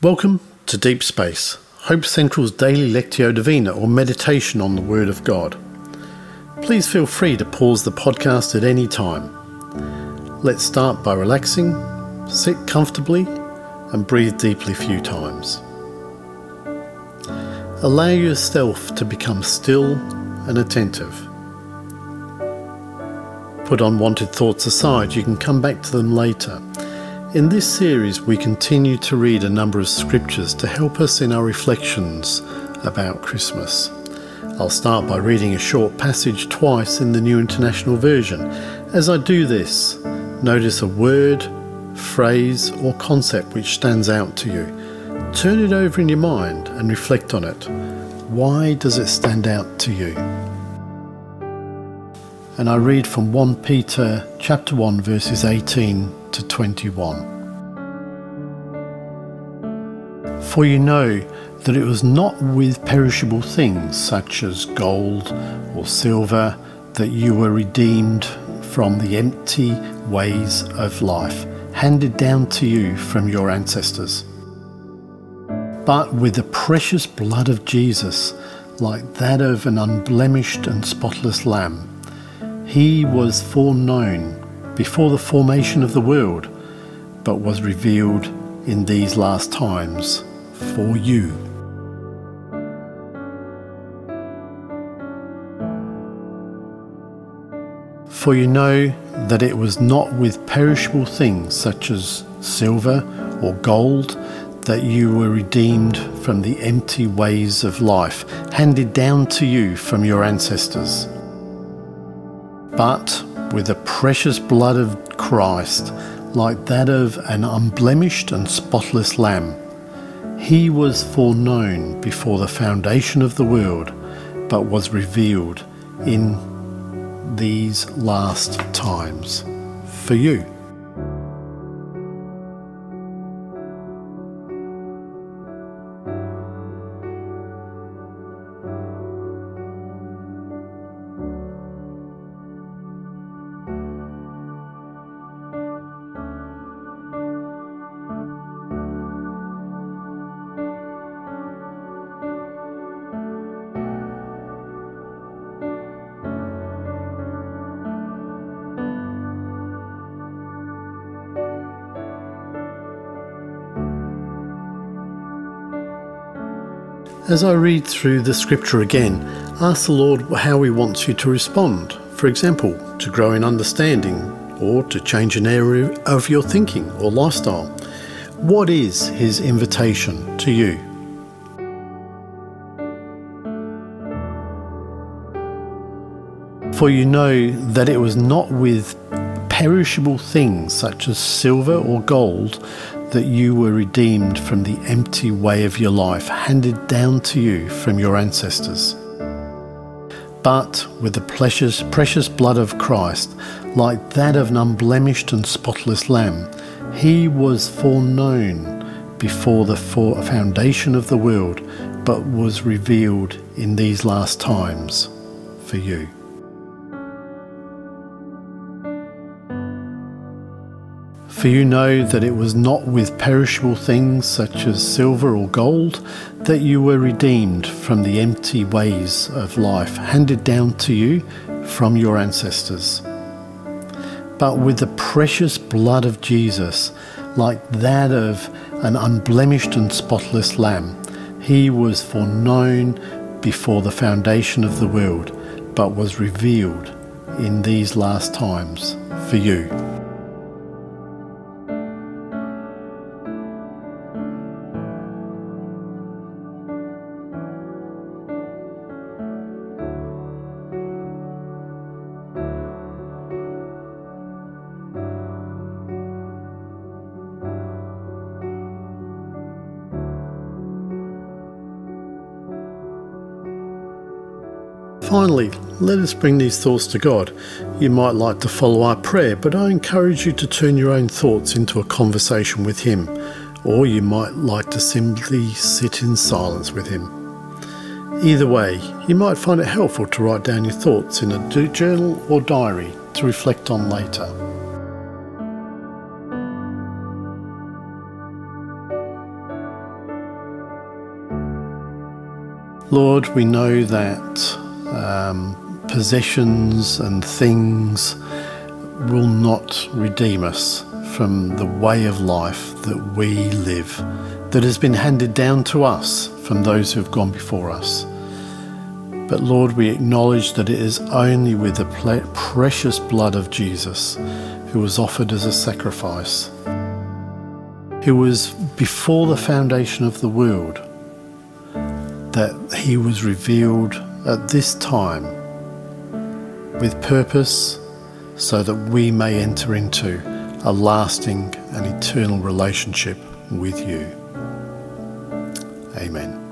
Welcome to Deep Space, Hope Central's daily Lectio Divina or meditation on the Word of God. Please feel free to pause the podcast at any time. Let's start by relaxing, sit comfortably, and breathe deeply a few times. Allow yourself to become still and attentive. Put unwanted thoughts aside, you can come back to them later in this series, we continue to read a number of scriptures to help us in our reflections about Christmas. I'll start by reading a short passage twice in the New International Version. As I do this, notice a word, phrase, or concept which stands out to you. Turn it over in your mind and reflect on it. Why does it stand out to you? And I read from 1 Peter chapter 1 verses 18 to 21. For you know that it was not with perishable things such as gold or silver that you were redeemed from the empty ways of life handed down to you from your ancestors, but with the precious blood of Jesus, like that of an unblemished and spotless lamb. He was foreknown before the formation of the world, but was revealed in these last times for you. For you know that it was not with perishable things such as silver or gold that you were redeemed from the empty ways of life handed down to you from your ancestors, but with the precious blood of Christ, like that of an unblemished and spotless lamb. He was foreknown before the foundation of the world, but was revealed in these last times for you. As I read through the scripture again, ask the Lord how He wants you to respond. For example, to grow in understanding or to change an area of your thinking or lifestyle. What is His invitation to you? For you know that it was not with perishable things such as silver or gold that you were redeemed from the empty way of your life handed down to you from your ancestors. But with the precious, precious blood of Christ, like that of an unblemished and spotless lamb, he was foreknown before the foundation of the world, but was revealed in these last times for you. For you know that it was not with perishable things such as silver or gold that you were redeemed from the empty ways of life handed down to you from your ancestors, but with the precious blood of Jesus, like that of an unblemished and spotless lamb. He was foreknown before the foundation of the world, but was revealed in these last times for you. Finally, let us bring these thoughts to God. You might like to follow our prayer, but I encourage you to turn your own thoughts into a conversation with Him, or you might like to simply sit in silence with Him. Either way, you might find it helpful to write down your thoughts in a journal or diary to reflect on later. Lord, we know that um, possessions and things will not redeem us from the way of life that we live, that has been handed down to us from those who have gone before us. But Lord, we acknowledge that it is only with the precious blood of Jesus, who was offered as a sacrifice, who was before the foundation of the world, that he was revealed at this time with purpose so that we may enter into a lasting and eternal relationship with you. Amen.